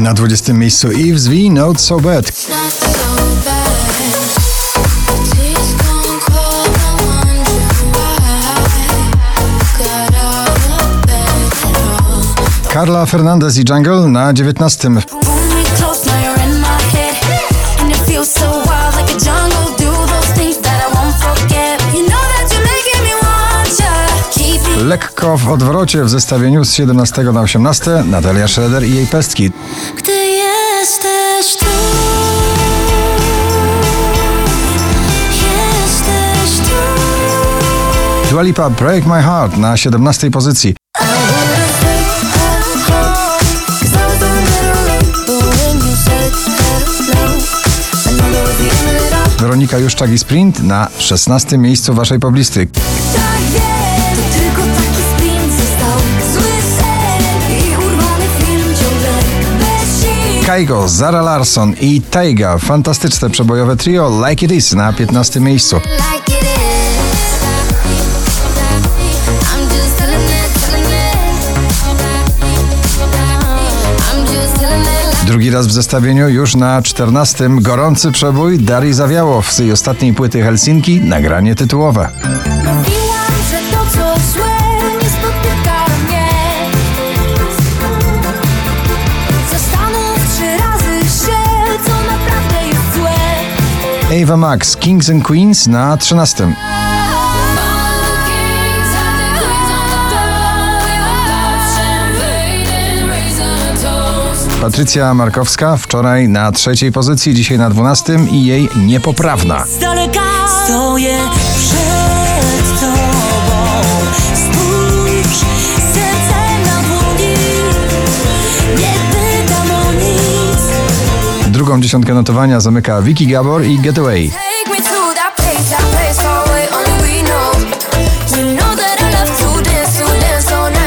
Na 20 miejscu Eve's V Not So Bad. Carla Fernandez i Jungle na 19. Lekko w odwrocie w zestawieniu z 17 na 18 Natalia Schroeder i jej pestki. Gdy jesteś tu. Jesteś tu. Dua Lipa Break My Heart na 17 pozycji. Weronika Juszczak i Sprint na 16 miejscu waszej poblisty. Kaigo, Zara Larson i Taiga. Fantastyczne przebojowe trio Like It Is na 15 miejscu. Drugi raz w zestawieniu już na 14 gorący przebój Darii Zawiałow z jej ostatniej płyty Helsinki, nagranie tytułowe. Ava Max, Kings and Queens na 13. Patrycja Markowska wczoraj na trzeciej pozycji, dzisiaj na 12 i jej niepoprawna. z daleka stoję przed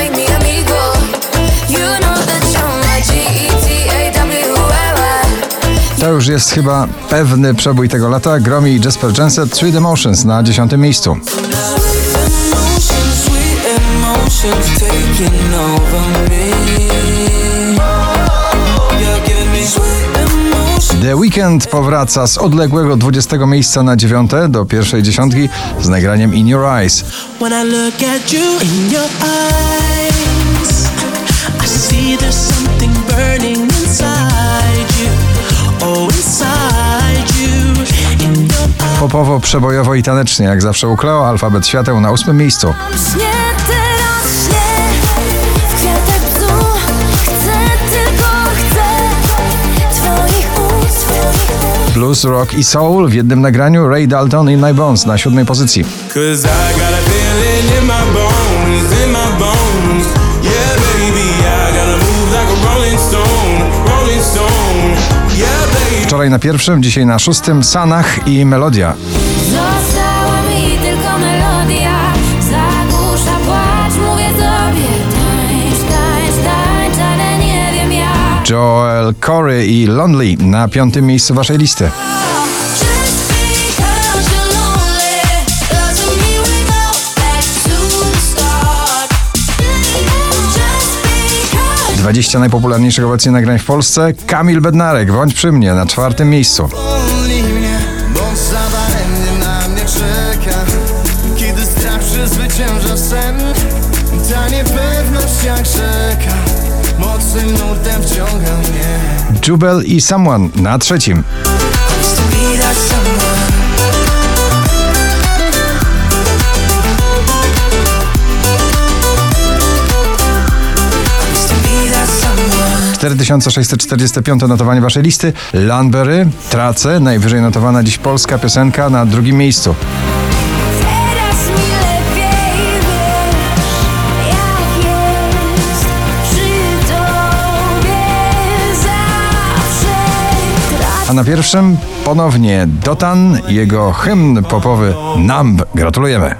mi amigo You know that you're my G-E-T-A-W-L-Y To już jest chyba pewny przebój tego lata. Gromi i Jasper Jensen, Three Emotions na 10 miejscu. Taking over me. You're giving me sweet emotions. The Weeknd powraca z odległego 20 miejsca na 9 do pierwszej dziesiątki z nagraniem In Your Eyes. Oh. Popowo, przebojowo i tanecznie, jak zawsze u Cleo, alfabet świateł na 8 miejscu. Blues, rock i soul w jednym nagraniu Ray Dalton i My Bones na 7 pozycji. Wczoraj na pierwszym, dzisiaj na szóstym Sanach i Melodia. Joel Corey i Lonely na piątym miejscu waszej listy. 20 najpopularniejszych obecnie nagrań w Polsce. Kamil Bednarek, bądź przy mnie na czwartym miejscu. Kiedy strach przezwycięża sen Ta niepewność jak rzeka Mocnym nurtem wciąga mnie Jubel i Someone na trzecim. Used to be that someone. Used to be that someone. 4645 notowanie waszej listy. Lanbery, Trace, najwyżej notowana dziś polska piosenka na drugim miejscu. Na pierwszym ponownie Dotan, jego hymn popowy Numb. Gratulujemy.